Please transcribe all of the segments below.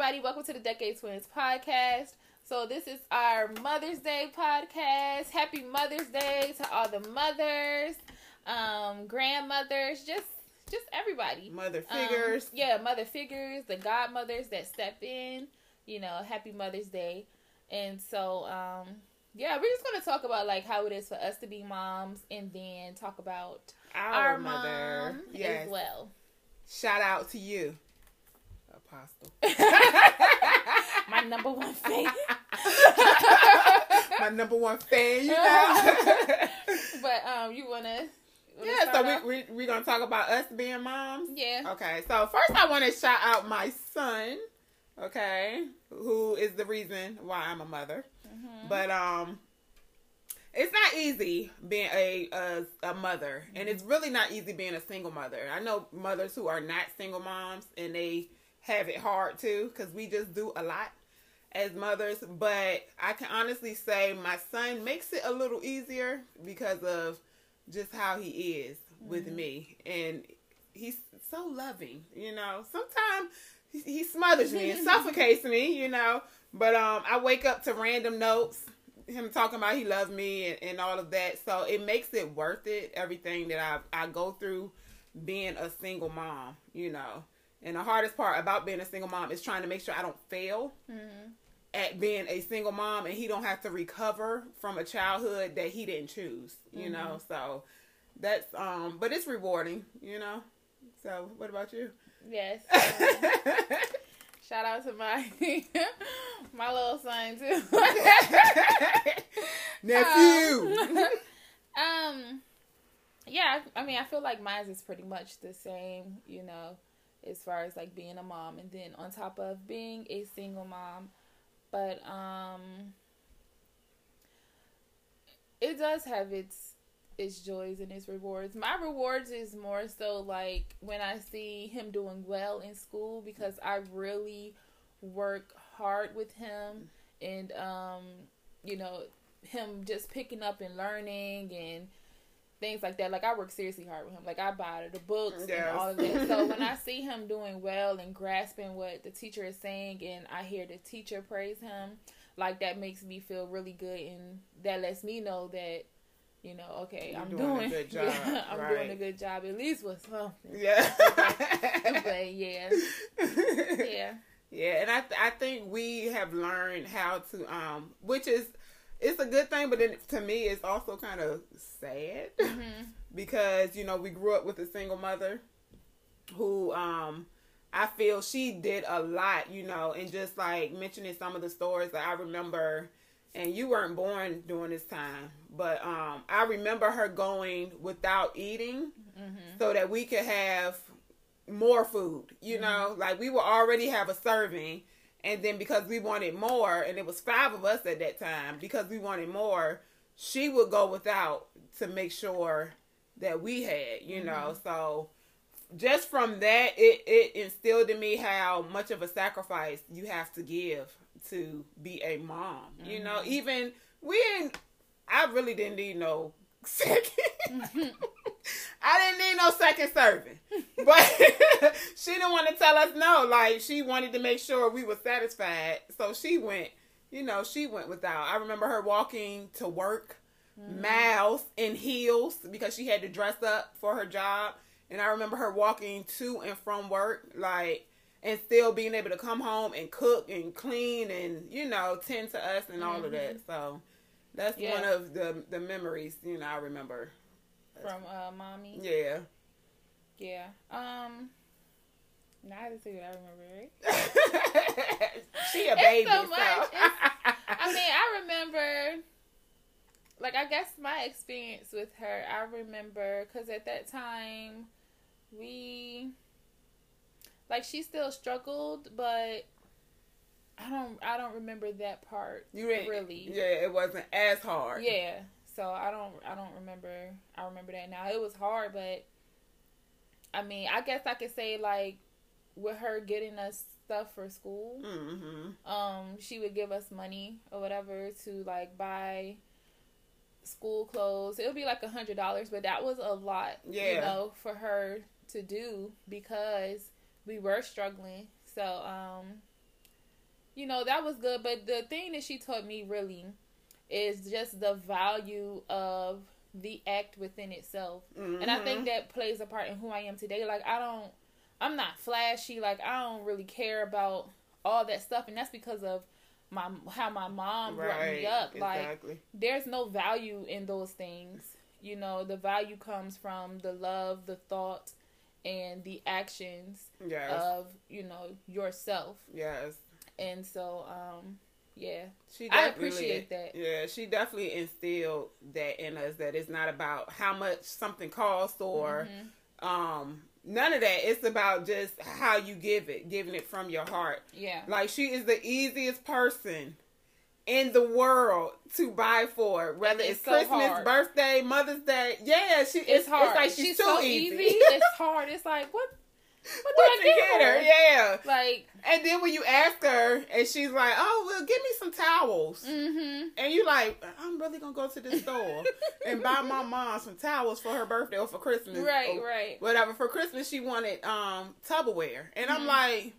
everybody. Welcome to the Decade Twins podcast. So, this is our Mother's Day podcast. Happy Mother's Day to all the mothers, um, grandmothers, just just everybody. Mother figures. Um, yeah, mother figures, the godmothers that step in. You know, happy Mother's Day. And so, um, yeah, we're just gonna talk about like how it is for us to be moms, and then talk about Our, our, mother. Yes. as well. Shout out to you, Apostle. My number one fan. My number one fan, you know. but um, you wanna? yeah, so we we we gonna talk about us being moms. yeah. Okay, so first I want to shout out my son. Okay, who is the reason why I'm a mother. Mhm. But um, it's not easy being a a, a mother, and it's really not easy being a single mother. I know mothers who are not single moms, and they have it hard too because we just do a lot as mothers. But I can honestly say my son makes it a little easier because of just how he is with me, and he's so loving. You know, sometimes he, he smothers me and suffocates me. You know, but um, I wake up to random notes, him talking about he loves me and, and all of that. So it makes it worth it. Everything that I I go through being a single mom, you know. And the hardest part about being a single mom is trying to make sure I don't fail Mhm. at being a single mom and he don't have to recover from a childhood that he didn't choose, you know. So that's um but it's rewarding, you know. So what about you? Yes. Um, shout out to my my little son too. Nephew. um, yeah, I mean, I feel like mine is pretty much the same, you know, as far as like being a mom, and then on top of being a single mom, but um, it does have its its joys and its rewards. My rewards is more so like when I see him doing well in school because I really work hard with him and um you know him just picking up and learning and things like that. Like I work seriously hard with him. Like I buy the books Yes. and all of that. So when I see him doing well and grasping what the teacher is saying and I hear the teacher praise him, like that makes me feel really good and that lets me know that you know, okay, You're I'm doing a good job, yeah, I'm right. doing a good job at least with something. yeah. but yeah, yeah, Yeah, and I th- I think we have learned how to um, which is it's a good thing, but then to me it's also kind of sad. Hmm because you know we grew up with a single mother who um I feel she did a lot, you know, and just like mentioning some of the stories that I remember. And you weren't born during this time, but um I remember her going without eating hmm so that we could have more food. You know, like we would already have a serving, and then because we wanted more, and it was five of us at that time, because we wanted more, she would go without to make sure that we had. You mm-hmm. know, so just from that, it it instilled in me how much of a sacrifice you have to give to be a mom. You know, mm-hmm. even we didn't. I really didn't need no second. I didn't need no second serving. But she didn't want to tell us no. Like she wanted to make sure we were satisfied. So she went, you know, she went without. I remember her walking to work mm-hmm. miles in heels because she had to dress up for her job. And I remember her walking to and from work, like and still being able to come home and cook and clean and, you know, tend to us and all of that. Mm-hmm. So that's Yeah. one of the the memories, you know, I remember. From uh, mommy. Yeah. Yeah. Um. Now I see what I remember. Right? she a baby. so so. much. It's- I mean, I remember. Like I guess my experience with her, I remember because at that time, we. Like she still struggled, but I don't. I don't remember that part. you didn't really. Yeah, it wasn't as hard. Yeah. So I don't I don't remember I remember that now. It was hard, but I mean, I guess I could say like with her getting us stuff for school, Mm-hmm. um, she would give us money or whatever to like buy school clothes. It would be like a hundred dollars, but that was a lot, you know, for her to do because we were struggling. So, um, you know, that was good. But the thing that she taught me really is just the value of the act within itself. Mm-hmm. And I think mm-hmm. that plays a part in who I am today. Like, I don't, I'm not flashy. Like, I don't really care about all that stuff. And that's because of my how my mom right, brought me up. Exactly. Like there's no value in those things. You know, the value comes from the love, the thought, and the actions yes. of, you know, yourself. Yes. And so, um, yeah, she I appreciate that. Yeah, she definitely instilled that in us that it's not about how much something costs or mm-hmm. um none of that. It's about just how you give it, giving it from your heart. Yeah. Like she is the easiest person in the world to buy for, whether it's, it's so Christmas, hard. birthday, Mother's Day. Yeah, she. It's, it's hard. It's like she's, she's so easy. easy. it's hard. It's like what what I get her? Yeah. Like, and then when you ask her, and she's like, "Oh, well, give me some towels," mm-hmm. and you're like, "I'm really gonna go to the store and buy my mom some towels for her birthday or for Christmas, right? right. Whatever. For Christmas, she wanted um Tupperware, and mm-hmm. I'm like.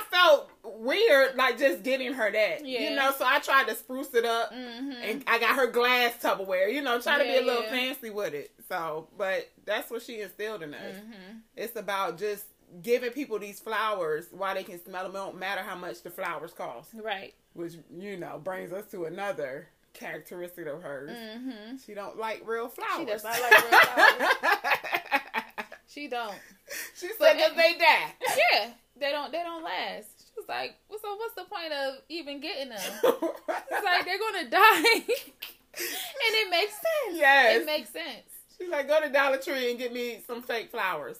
I felt weird, like just getting her that, yeah. you know. So I tried to spruce it up, mm-hmm. and I got her glass Tupperware, you know, try yeah, to be a little yeah. fancy with it. So, but that's what she instilled in us. Mm-hmm. It's about just giving people these flowers while they can smell them. It don't matter how much the flowers cost. Right. Which you know brings us to another characteristic of hers. Mm-hmm. She don't like real flowers. She does not like real flowers. she don't. She said because they die. Yeah, they don't. They don't last. She was like, "So what's the point of even getting them? it's like they're gonna die." and it makes sense. Yes, it makes sense. She's like, go to Dollar Tree and get me some fake flowers.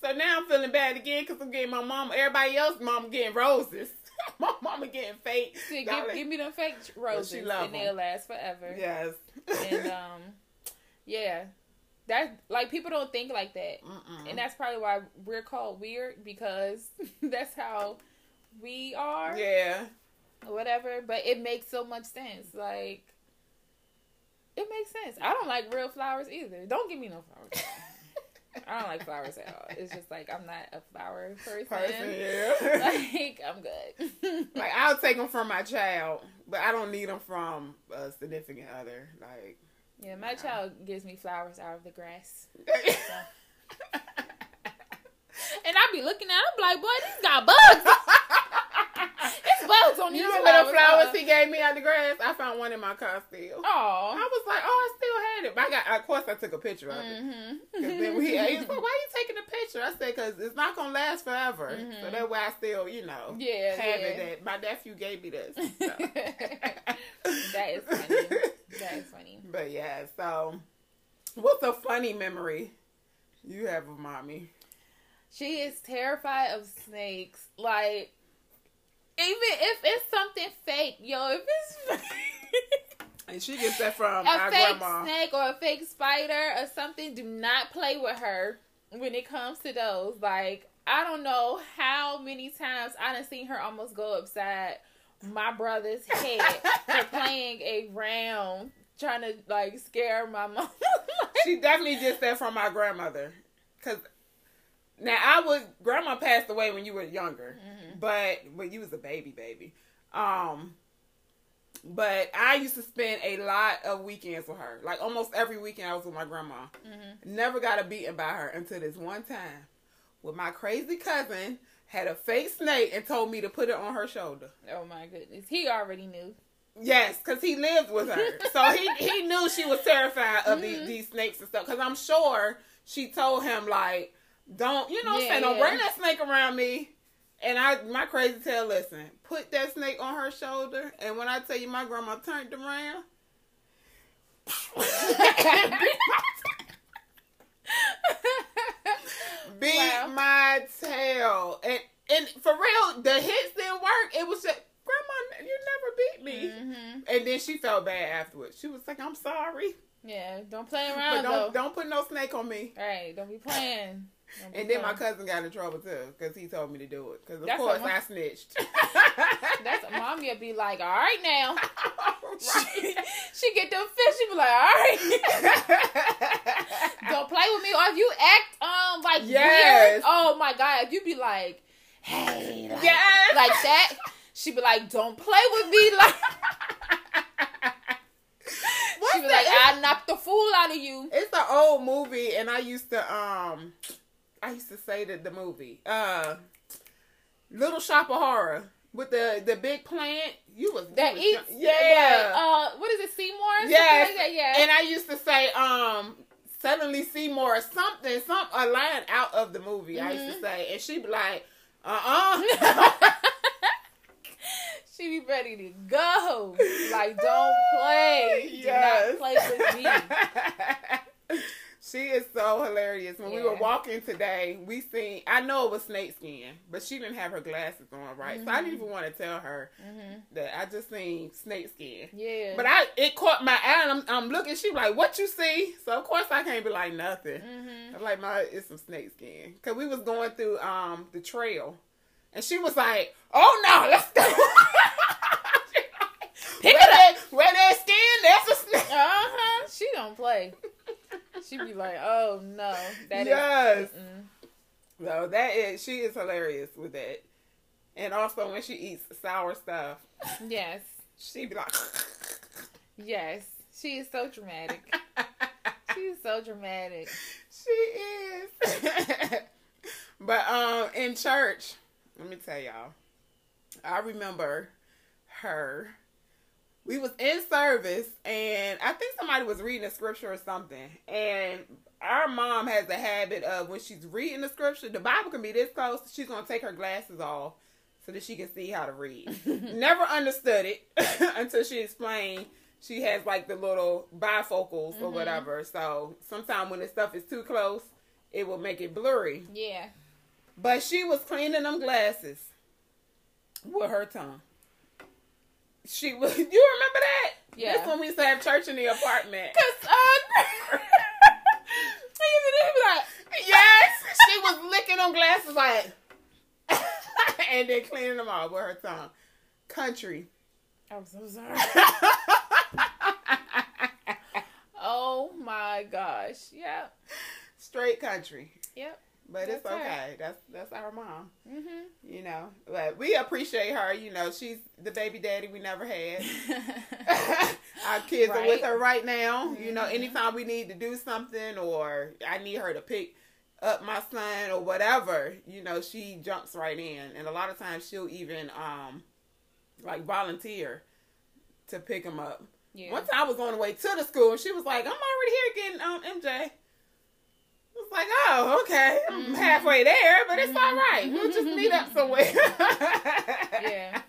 So now I'm feeling bad again because I'm getting my mom, everybody else, mom getting roses. my mama getting fake. See, give, give, me them fake roses, She and them. they'll last forever. Yes. and um, yeah, that like people don't think like that, Mm-mm. and that's probably why we're called weird because that's how we are. Yeah. Whatever, but it makes so much sense. Like it makes sense. I don't like real flowers either. Don't give me no flowers. I don't like flowers at all. It's just like I'm not a flower person. person yeah. like I'm good. like I'll take them from my child, but I don't need them from a significant other. Like yeah, my child gives me flowers out of the grass. So. and I be looking at, him like, boy, these got bugs it's bugs on you these know flowers. the flowers uh, he gave me out the grass? I found one in my car still. Oh, I was like, oh, I still had it. But I got, of course, I took a picture of it. Mm-hmm. then he, he was like, why are you taking a picture? I said, because it's not gonna last forever. Mm-hmm. So that way, I still, you know, yeah, have yeah. it. That my nephew gave me this. So. that is funny. That is funny. But yeah, so what's a funny memory you have of mommy? She is terrified of snakes. Like even if it's something fake, yo, if it's fake. and she gets that from a fake grandma. snake or a fake spider or something, do not play with her when it comes to those. Like I don't know how many times I done seen her almost go upside my brother's head for playing a round, trying to like scare my mom. she definitely gets that from my grandmother, cause now I was grandma passed away when you were younger, mm-hmm. but when you was a baby, baby. Um, but I used to spend a lot of weekends with her. Like almost every weekend, I was with my grandma. Mm-hmm. Never got a beating by her until this one time, with my crazy cousin had a fake snake and told me to put it on her shoulder. Oh my goodness, he already knew. Yes, because he lived with her, so he he knew she was terrified of mm-hmm. these, these snakes and stuff. Because I'm sure she told him like don't you know? Yeah, I'm saying, don't bring that snake around me. And I, my crazy tail, listen, put that snake on her shoulder, and when I tell you, my grandma turned around. beat wow. my tail, and and for real, the hits didn't work. It was just grandma, you never beat me. Mm-hmm. And then she felt bad afterwards. She was like, "I'm sorry." Yeah, don't play around. But don't though. don't put no snake on me. All right, don't be playing. And then my cousin got in trouble too because he told me to do it. Because of That's course I snitched. That's mommy would be like, all right now. right. She, she, get them fish. She be like, all right. Don't play with me. Or if you act um like yes. weird, oh my god, if you be like, hey, like, yes. like that. She be like, "Don't play with me." Like, she be like, "I knocked the fool out of you." It's an old movie, and I used to um, I used to say that the movie, uh, Little Shop of Horror with the the big plant. You was That you eats, was- yeah, Uh, what is it, Seymour? Yes. Like yeah. and I used to say um. Suddenly Seymour something, some a line out of the movie. I used to Mhm. say, and she'd be like, "Uh uh she be ready to go. Like, don't play. Yes. Do not play with me. she is so hilarious. When we were walking today, we seen. I know it was snake skin, but she didn't have her glasses on, right? So I didn't even want to tell her hmm that I just seen snake skin. Yeah. But I, it caught my eye, and I'm, I'm looking. She like, "What you see?" So of course I can't be like nothing. hmm I'm like, "My, it's some snake skin." Cause we was going through um the trail, and she was like, "Oh no, let's go." Pick where it up. that, where that skin? There's a snake. Uh huh. She don't play. She be like, oh no, that is. yes. No, that is she is hilarious with that. And also when she eats sour stuff, Yes. she be like Yes. She is so dramatic. She is so dramatic. She is. but um in church, let me tell y'all. I remember her. We was in service and I think somebody was reading a scripture or something. And our mom has a habit of when she's reading the scripture, the Bible can be this close, she's gonna take her glasses off so that she can see how to read. Never understood it until she explained she has like the little bifocals or Mhm. whatever. So sometimes when the stuff is too close, it will make it blurry. Yeah. But she was cleaning them glasses with her tongue. She was. You remember that? Yeah. That's when we used to have church in the apartment. Cause uh, like, yes, she was licking them glasses like, and then cleaning them all with her tongue. Country. I'm so sorry. Oh my gosh. Yep. Straight country. Yep. But it's That's her. okay. That's that's our mom. Mhm. You know. But we appreciate her. You know, she's the baby daddy we never had. Our kids are with her right now. You know, Mhm. anytime we need to do something or I need her to pick up my son or whatever, you know, she jumps right in. And a lot of times she'll even um like volunteer to pick him up. Yeah. One time I was on the way to the school and she was like, I'm already here getting um MJ. Like, oh, okay. I'm Mhm. halfway there, but it's Mhm. all right. We'll just meet up somewhere. Yeah.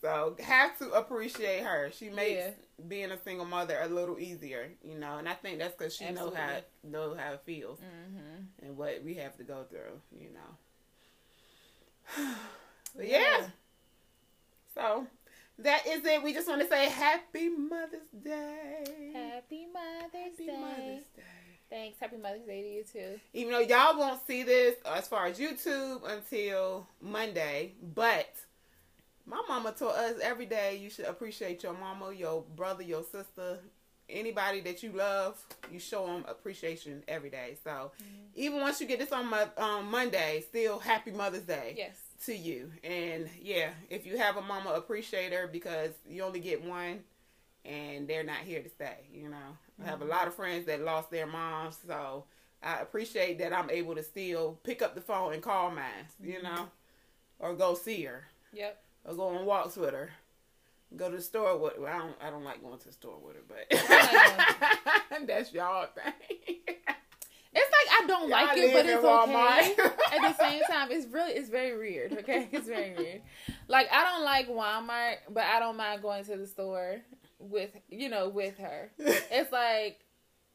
So have to appreciate her. She makes Yeah. being a single mother a little easier, you know. And I think that's because she know how Absolutely. know how it feels Mhm. and what we have to go through, you know. but yeah. So that is it. We just want to say Happy Mother's Day. Happy Mother's Happy Day. Mother's Day. Thanks. Happy Mother's Day to you too. Even though y'all won't see this as far as YouTube until Monday, but my mama taught us every day you should appreciate your mama, your brother, your sister, anybody that you love. You show them appreciation every day. So even once you get this on my, um, Monday, still Happy Mother's Day Yes. to you. And yeah, if you have a mama, appreciate her because you only get one and they're not here to stay, you know. I have a mm-hmm. lot of friends that lost their moms, so I appreciate that I'm able to still pick up the phone and call mine, you mm-hmm. know, or go see her Yep. or go on walks with her. Go to the store with well, I don't I don't like going to the store with her, but that's y'all thing. It's like I don't like Y'all it, but it's okay. At the same time, it's really it's very weird. Okay, it's very weird. Like I don't like Walmart, but I don't mind going to the store with you know with her. It's like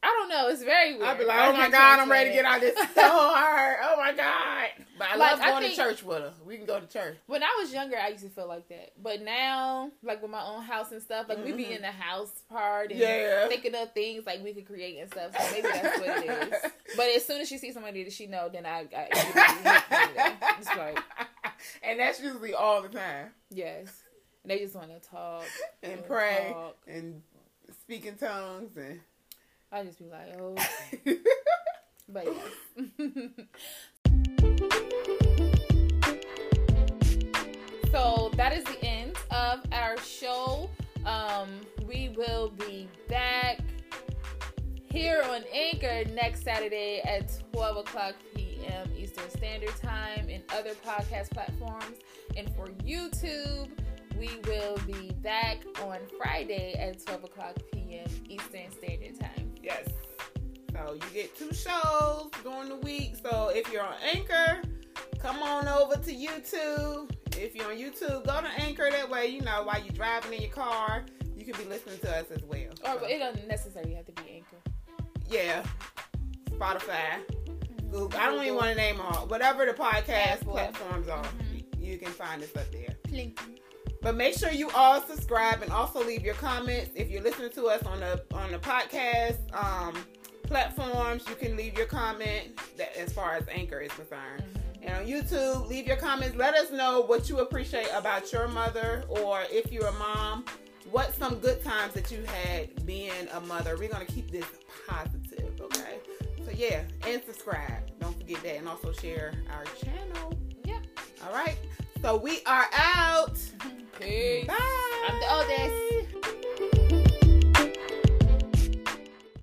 I don't know. It's very weird. I'd be like, I oh my god, I'm ready to get out of this store. Oh my god. But I Like, love I going think- to church with her. We can go to church. When I was younger, I used to feel like that, but now, like with my own house and stuff, like we be Mhm. in the house part and Yeah. thinking of things like we could create and stuff. So maybe that's what it is. But as soon as she sees somebody that she know, then I, I it it's like and that's usually all the time. yes, and they just want to talk And pray talk. and speak in tongues and I just be like, oh, but yes. so that is the end of our show. Um, we will be back here on Anchor next Saturday at 12 o'clock p.m. Eastern Standard Time and other podcast platforms. And for YouTube, we will be back on Friday at 12 o'clock p.m. Eastern Standard Time. Yes. So you get two shows during the week. So if you're on Anchor, come on over to YouTube. If you're on YouTube, go to Anchor. That way, you know, while you're driving in your car, you can be listening to us as well. Or So, it doesn't necessarily have to be Anchor. yeah. Spotify, Google. I don't even want to name all. Whatever the podcast Apple. platforms are, Mhm. you can find us up there. Plinky. But make sure you all subscribe and also leave your comments. If you're listening to us on the on the podcast um, platforms, you can leave your comment that, as far as Anchor is concerned. And on YouTube, leave your comments. Let us know what you appreciate about your mother, or if you're a mom, what some good times that you had being a mother. We're gonna keep this positive, okay? So yeah, and subscribe. Don't forget that, and also share our channel. Yep. All right. So we are out. Peace. Bye. I'm the oldest.